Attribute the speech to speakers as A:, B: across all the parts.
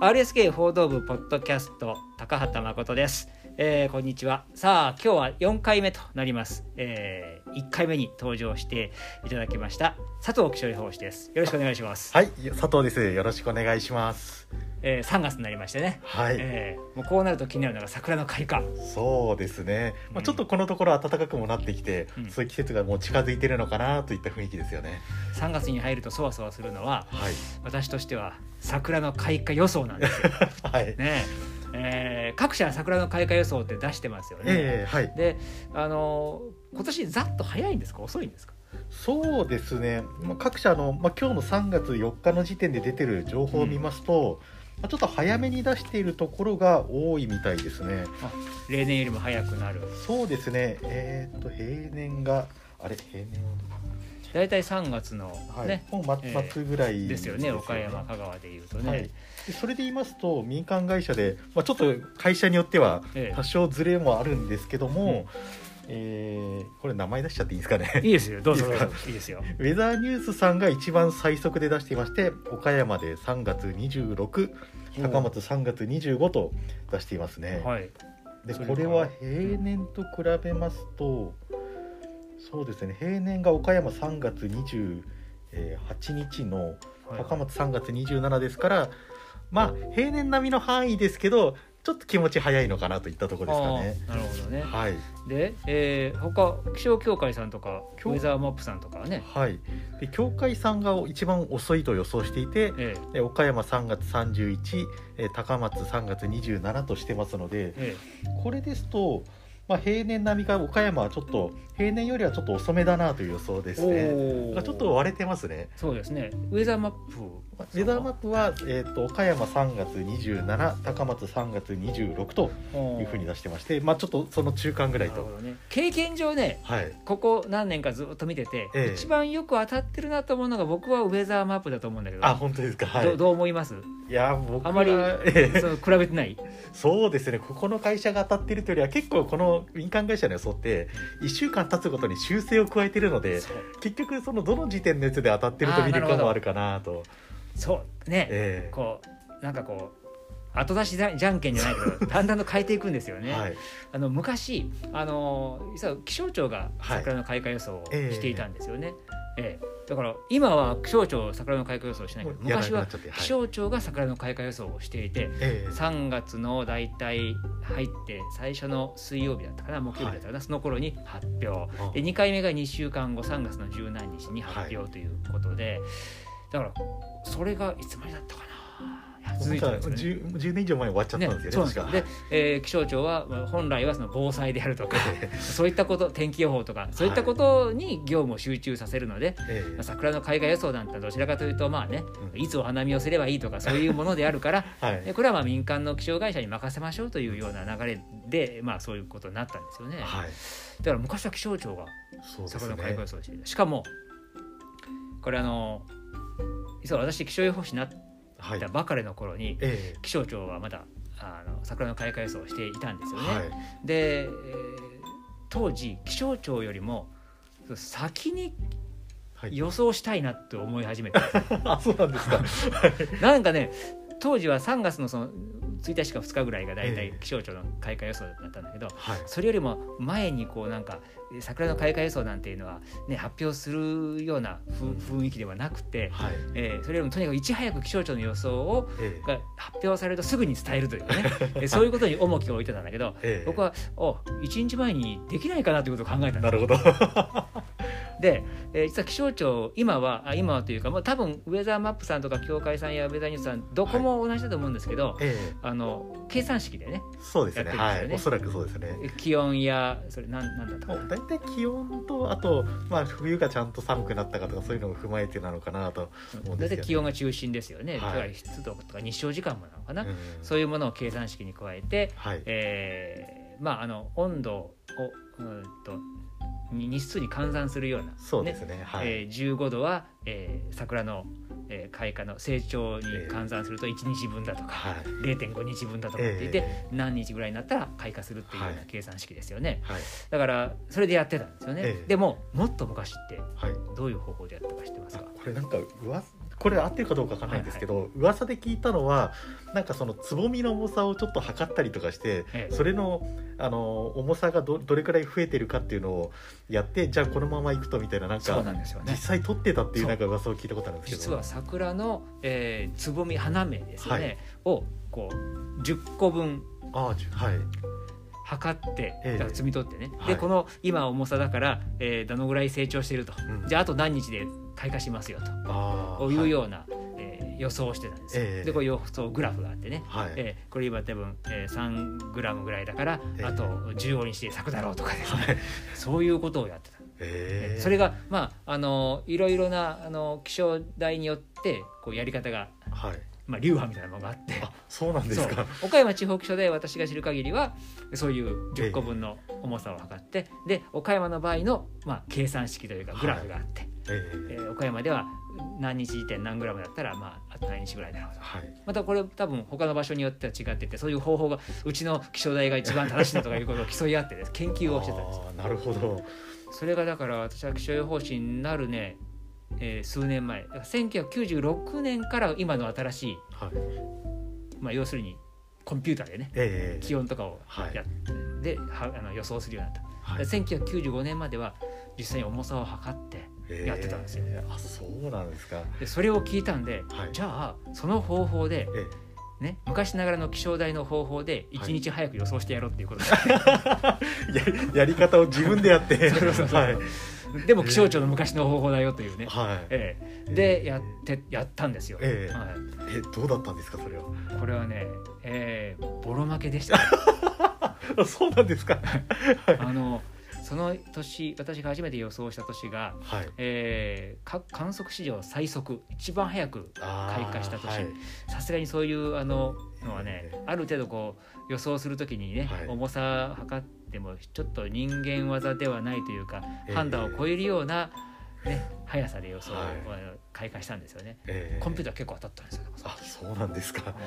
A: RSK 報道部ポッドキャスト高畑誠です、えーこんにちは。さあ今日は4回目となります、えー、1回目に登場していただきました佐藤気象予報士です。よろしくお願いします、
B: はい、佐藤です。よろしくお願いします。
A: えー、3月になりましてね、
B: はい、
A: えーもうこうなると気になるのが桜の開花。
B: そうですね。ま
A: うん。
B: あ、ちょっとこのところ暖かくもなってきて、
A: うん。
B: そういう季節がもう近づいてるのかなといった雰囲気ですよね。
A: 3月に入るとそわそわするのは
B: はい、
A: 私としては桜の開花予想なんですよ。
B: はい、
A: ねえ。ー各社桜の開花予想って出してますよね、
B: ええはい、
A: であのー今年ざっと早いんですか？遅いんですか？
B: そうですね。まあ、各社の、まあ、今日の3月4日の時点で出てる情報を見ますと。まあちょっと早めに出しているところが多いみたいですね。
A: 例年よりも早くなる。
B: そうですね。えっ、と平年があれ平年は
A: 大体3月の
B: はい、
A: ね、
B: もう末ぐらい
A: ですよね岡山香川でいうとね、
B: はい、でそれで言いますと民間会社で、まあ、ちょっと会社によっては
A: え。
B: 多少ずれもあるんですけども、
A: うん
B: えーこれ名前出しちゃっていいですかね？
A: いいですよ。どうぞどうぞ。
B: いいです
A: よ。
B: ウェザーニュースさんが一番最速で出していまして岡山で3月26高松3月25と出していますね、
A: はい。
B: でこれは平年と比べますとそうですね。平年が岡山3月28日の
A: はい。
B: 高松3月27ですからまあ平年並みの範囲ですけどちょっと気持ち早いのかなといったところですかね。
A: なるほどね。
B: はい、
A: で、えー、他気象協会さんとかウ
B: 協
A: ェザーマップさんとかはね、
B: はい、で協会さんが一番遅いと予想していて
A: え
B: で岡山3月31えー高松3月27としてますので
A: ーえ。
B: これですと、まあ、平年並みが岡山はちょっと平年よりはちょっと遅めだなという予想です
A: ー。
B: ね。ちょっと割れてますね。
A: そうですね。ウェザーマップ
B: ウェザーマップは、えー、と岡山3月27高松3月26というふうに出してまして、まあ、ちょっとその中間ぐらいと。
A: ね。経験上ね
B: はい、
A: ここ何年かずっと見てて、
B: ええ。
A: 一番よく当たってるなと思うのが僕はウェザーマップだと思うんだけど。
B: あ本当ですか、はい、
A: どどう思います？
B: いや僕は
A: あまり
B: ええ。
A: その比べてない？
B: そうですね。ここの会社が当たってるというよりは結構この民間会社の予想って1週間経つごとに修正を加えてるので結局そのどの時点のやつで当たってると見るかもあるかなと。
A: そうね、
B: え
A: こうなんかこう後出しじゃんけんじゃないけど だんだんと変えていくんですよね。
B: えはい、
A: あの昔あの実は気象庁が桜の開花予想を
B: ええ
A: していたんですよね。ええ。だから今は気象庁桜の開花予想をしないけど昔は気象庁が桜の開花予想をしていて
B: ええ。
A: 3月の大体入って最初の水曜日だったかな木曜日だったかな、その頃に発表。
B: あ
A: で2回目が2週間後3月の十何日に発表ということで、だからそれがいつまでだったかな。続いてるんですよね。
B: 10, 10年以上前に終わっちゃったんですよね
A: そうなんでえー気象庁はまあ本来はその防災であるとか そういったこと天気予報とかそういったことに業務を集中させるので、
B: ええ。
A: まあ桜の開花予想なんてどちらかというとまあね
B: うん。
A: いつお花見をすればいいとかそういうものであるから
B: はい。
A: でこれはまあ民間の気象会社に任せましょうというような流れで、まあ、そういうことになったんですよね。
B: はい、
A: だから昔は気象庁が桜の開
B: ね
A: 花予想をしていた。しかもこれあの実は私気象予報士になっ
B: はい。
A: たばかりの頃に
B: え
A: 気象庁はまだあの桜の開花予想をしていたんですよね。
B: えはい。
A: で、えー当時気象庁よりも先に
B: はい、
A: 予想したいなって思い始めて
B: あそうなんですか。
A: なんかね当時は3月のその1日か2日ぐらいが大体
B: ええ。
A: 気象庁の開花予想だったんだけど、
B: はい。
A: それよりも前にこうなんかえ桜の開花予想なんていうのは、ね、発表するようなふ雰囲気ではなくて、
B: はい。
A: えーそれよりもとにかくいち早く気象庁の予想を
B: え
A: が発表されるとすぐに伝えるというね。えそういうことに重きを置いてたんだけど
B: ええ。え
A: 僕はお1日前にできないかなということを考えたんです
B: なるほど
A: で、えー実は気象庁今はあ今はというかもう多分ウェザーマップさんとか協会さんやウェザーニュースさんどこも同じだと思うんですけど、
B: ええ。
A: あの計算式でね
B: そうですね。
A: ね。
B: はい。おそらくそうですね。
A: 気温やそれなんなんだったか
B: 大体気温とあと、まあ、冬がちゃんと寒くなったかとかそういうのを踏まえてなのかなと思うんですよね。
A: 大体気温が中心ですよね、
B: はい。
A: 湿度とか日照時間もなのかな、
B: うん。
A: そういうものを計算式に加えて、
B: はい。
A: えーまああの温度をうんとに日数に換算するような
B: そうですね。はい、
A: えー、15度は、えー桜の、えー開花の成長に換算すると1日分だとか、
B: はい。
A: 0.5日分だとかって言って、
B: え
A: 何日ぐらいになったら開花するっていうような計算式ですよね、
B: はい。
A: だからそれでやってたんですよね、
B: ええ。
A: でももっと昔って
B: はい。
A: どういう方法でやったか知ってます
B: あ
A: か
B: これなんかうわこれ合ってるかどうかわかんないんですけど、噂で聞いたのはなんかそのつぼみの重さをちょっと測ったりとかして、
A: ええ。
B: それのあの重さがどどれくらい増えてるかっていうのをやってじゃあこのままいくとみたいななん
A: そう
B: か
A: なんですよね。
B: 実際取ってたっていうなんか噂を聞いたことあるんですけど。
A: 実は桜の、えーつぼみ花芽ですよね、
B: はい。
A: をこう10個分
B: あはい。
A: 測って、
B: え
A: 摘み取ってね、
B: はい。
A: でこの今重さだから、えーどのぐらい成長していると、
B: うん。
A: じゃああと何日で開花しますよと。い。うような、えー予想をしてたんです。よ、
B: ええ。
A: でこう予想グラフがあってね、
B: はい、はい
A: えーこれ今多分、えー、3グラムぐらいだから、
B: ええ。
A: あと15日で咲くだろうとかですね、
B: はい。
A: そういうことをやってた。
B: ええ。
A: それがまああのいろいろなあの気象台によってこうやり方が、
B: はい。
A: まあ、流派みたいなものがあって。
B: あそうなんですか。
A: 岡山地方気象台私が知る限りはそういう10個分の重さを測って、で岡山の場合の、まあ、計算式というかグラフがあって、
B: ええ
A: えー岡山では何日時点何グラムだったら、まあ、あと何日ぐらいだろうと
B: はい。
A: またこれ多分他の場所によっては違っててそういう方法がうちの気象台が一番正しいだとかいうことを競い合ってです 研究をしてたんです。
B: なるほど。
A: それがだから私は気象予報士になるね、えー数年前。だから1996年から今の新しい、
B: はい。
A: まあ、要するにコンピューターでね
B: ええ
A: 気温とかを
B: はい
A: やって、ではあの予想するようになった、
B: はい。
A: 1995年までは実際に重さを測ってやってたんですよ。
B: ええあそうなんですか。
A: でそれを聞いたんで、
B: はい。
A: じゃあその方法で、
B: え
A: ね、昔ながらの気象台の方法で1日早く予想してやろうっていうこと。で、
B: えややり方を自分でやって。
A: でも気象庁の昔の方法だよというね、
B: はい。
A: ええ。でやってやったんですよ、
B: ええ。
A: はい、
B: えどうだったんですかそれは。
A: これはね、えーボロ負けでした。
B: あ そうなんですか。
A: あのその年私が初めて予想した年が、
B: はい。
A: えーか観測史上最速一番早く開花した年。
B: はい。
A: さすがにそういうあののはね
B: ええ
A: ある程度こう予想するときにね、
B: はい。
A: 重さ測ってもちょっと人間技ではないというか、
B: ええ
A: 判断を超えるような、ね、速さで予想を、開花したんですよね。
B: ええ。
A: コンピューター結構当たったんですよ。
B: あそうなんですか。
A: だか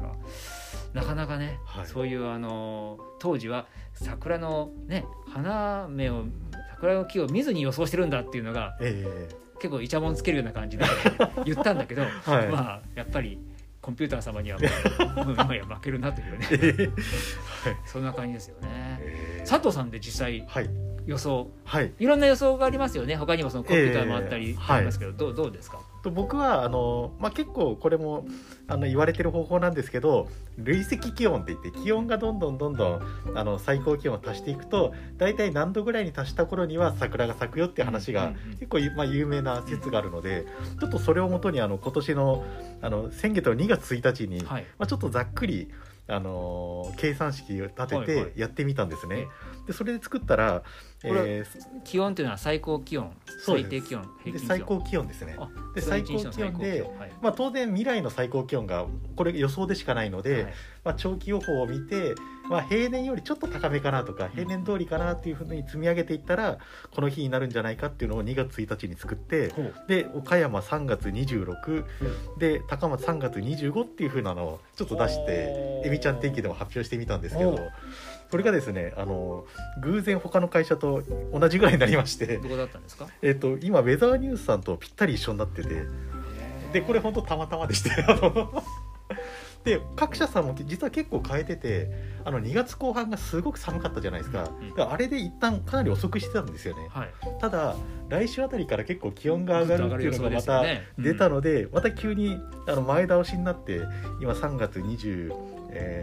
A: らなかなかね、
B: はい。
A: そういうあの当時は桜のね花芽を桜の木を見ずに予想してるんだっていうのが
B: え
A: 結構イチャモンつけるような感じで 言ったんだけど、
B: えはい、
A: まあやっぱりコンピューター様には もう今や負けるなというね。
B: ええ。はい。
A: そんな感じですよね。
B: ええ。
A: 佐藤さんで実際
B: はい
A: 予想。
B: はい。
A: いろんな予想がありますよね。他にもそのコンピューターもあったり
B: ええ
A: ありますけど、どうどうですか？
B: と僕はあの、まあ、結構これもあの言われてる方法なんですけど累積気温って言って気温がどんどんどんどんあの最高気温を足していくと大体何度ぐらいに達した頃には桜が咲くよって話が結構、まあ、有名な説があるのでちょっとそれをもとにあの今年のあの先月の2月1日に、
A: はい。
B: まあ、ちょっとざっくりあの計算式を立て
A: はいはい。
B: てやってみたんです
A: え
B: ね。でそれで作ったら、えー
A: 気温というのは最高気温最低気温平均
B: 最高気温ですね。
A: あ
B: で最高気温で
A: はい。
B: まあ、当然未来の最高気温がこれ予想でしかないので、
A: はい。
B: まあ、長期予報を見て、まあ、平年よりちょっと高めかなとか平年通りかなっていうふうに積み上げていったらこの日になるんじゃないかっていうのを2月1日に作って
A: ほう。
B: で岡山3月26で高松3月25っていうふうなのをちょっと出してえみちゃん天気でも発表してみたんですけど
A: おう。
B: それがですねあの偶然他の会社と同じぐらいになりまして、
A: どこだったんですか？
B: えっと今ウェザーニュースさんとぴったり一緒になってて。でこれ本当たまたまでしてで各社さんも実は結構変えててあの2月後半がすごく寒かったじゃないですか,、
A: うん。
B: あれで一旦かなり遅くしてたんですよね。
A: はい。
B: ただ来週あたりから結構気温が上がるっていうのがまた出た
A: の
B: のでまた急にあの前倒しになって今3月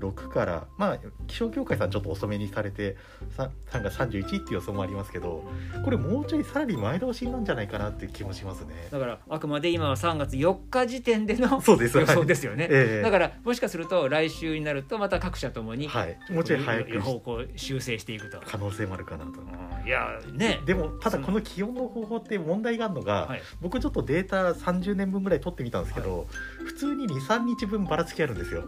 B: 26からまあ気象協会さんちょっと遅めにされてさ3月31っていう予想もありますけどこれもうちょいさらに前倒しなんじゃないかなっていう気もしますね。
A: だからあくまで今は3月4日時点での
B: そうです。
A: 予想
B: はい
A: ですよね、
B: ええ。
A: だからもしかすると来週になるとまた各社ともに、
B: はい、もうちょい早く
A: 予報をこう修正していくと、
B: 可能性もあるかなと。
A: うんいやね。
B: でもただこの気温の方法って問題があるのが、
A: はい。
B: 僕ちょっとデータ30年分ぐらい取ってみたんですけど、普通に23日分ばらつきあるんですよ。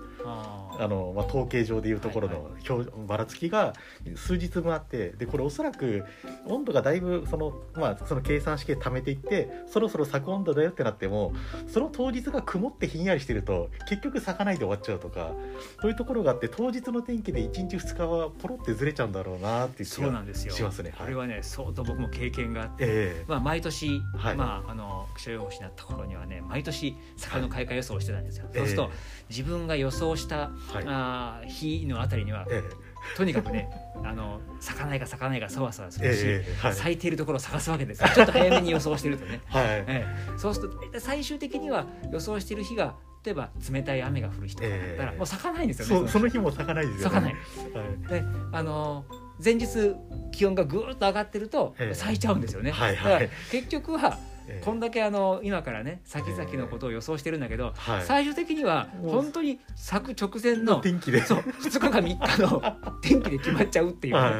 A: あ
B: の、まあ、統計上でいうところの
A: はい
B: 表ばらつきが数日分あってでこれおそらく温度がだいぶその,、まあ、その計算式で貯めていってそろそろ咲く温度だよってなってもその当日が曇ってひんやりしてると結局咲かないで終わっちゃうとかそういうところがあって当日の天気で1日2日はポロってずれちゃうんだろうなっていう気が
A: んですよ。
B: しますね。
A: これはね相当僕も経験があって
B: ええ。
A: まあ、毎年、
B: はい。
A: まあ、あの気象予報士になった頃にはね毎年魚の開花予想をしてたんですよ、
B: ええ。
A: そうすると自分が予想した、
B: はい。
A: あー日のあたりには
B: え
A: とにかくね あの咲かないか咲かないかそわそわす
B: え
A: るし、
B: ええはい。
A: 咲いているところを探すわけですよ。ちょっと早めに予想してるとね、
B: はい。
A: ええ。そうすると最終的には予想している日が例えば冷たい雨が降る日とかだったら、
B: ええ。
A: もう咲かないんですよね
B: そその日。も咲かないですよね。
A: 咲かない。
B: はい。
A: であの前日気温がぐーっと上がってると
B: ええ。
A: 咲いちゃうんですよね、
B: はいはい。
A: だから結局は
B: ええ。
A: こんだけあの今からね先々のことを予想してるんだけど、
B: はい。
A: 最終的には本当に咲く直前の
B: 天気で。
A: そう2日か3日の 天気で決まっちゃうっていうね、
B: はい。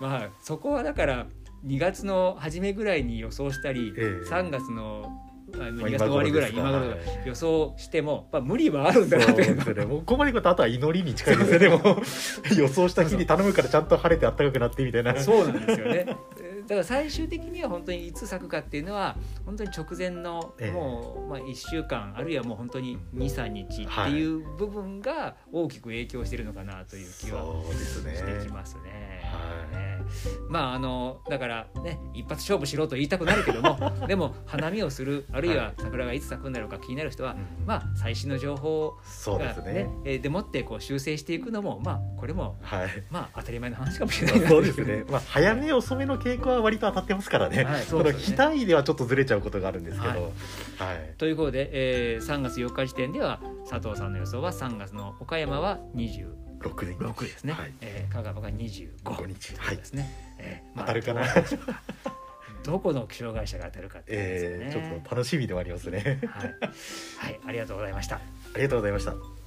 A: まあそこはだから2月の初めぐらいに予想したり、
B: ええ。
A: 3月の2月の終わりぐらい
B: 今頃
A: 予想しても、まあ、無理はあるんだなという
B: ね。もうここまでいくとあとは祈りに近いですよね。もう予想した日に頼むからちゃんと晴れて暖かくなってみたいな。
A: そうなんですよね。だから最終的には本当にいつ咲くかっていうのは本当に直前の
B: ええ
A: もうまあ1週間あるいはもう本当に23日っていう部分が大きく影響しているのかなという気は。してきますね。
B: はい
A: ねまああのだからね一発勝負しろと言いたくなるけども でも花見をするあるいは桜がいつ咲くんだろうか気になる人は、
B: うん
A: まあ最新の情報
B: そうで
A: が
B: すね。
A: えーでもってこう修正していくのもまあこれも
B: はい。
A: まあ当たり前の話かもしれないな
B: そうですね。まあ早め遅めの傾向は割と当たってますからね。
A: はい
B: その
A: そうで
B: はちょっとずれちゃうことがあるんですけど。
A: はい
B: はい。
A: ということで、えー、3月4日時点では佐藤さんの予想は3月の岡山は26
B: 六年
A: ですね、
B: はい。
A: えー香川が25
B: 五日。はい
A: で。すね、えー
B: 当たるかな。
A: どこの気象会社が当たるかってね、
B: えー、ちょっと楽しみでもありますね。
A: はい、はい、ありがとうございました
B: ありがとうございました。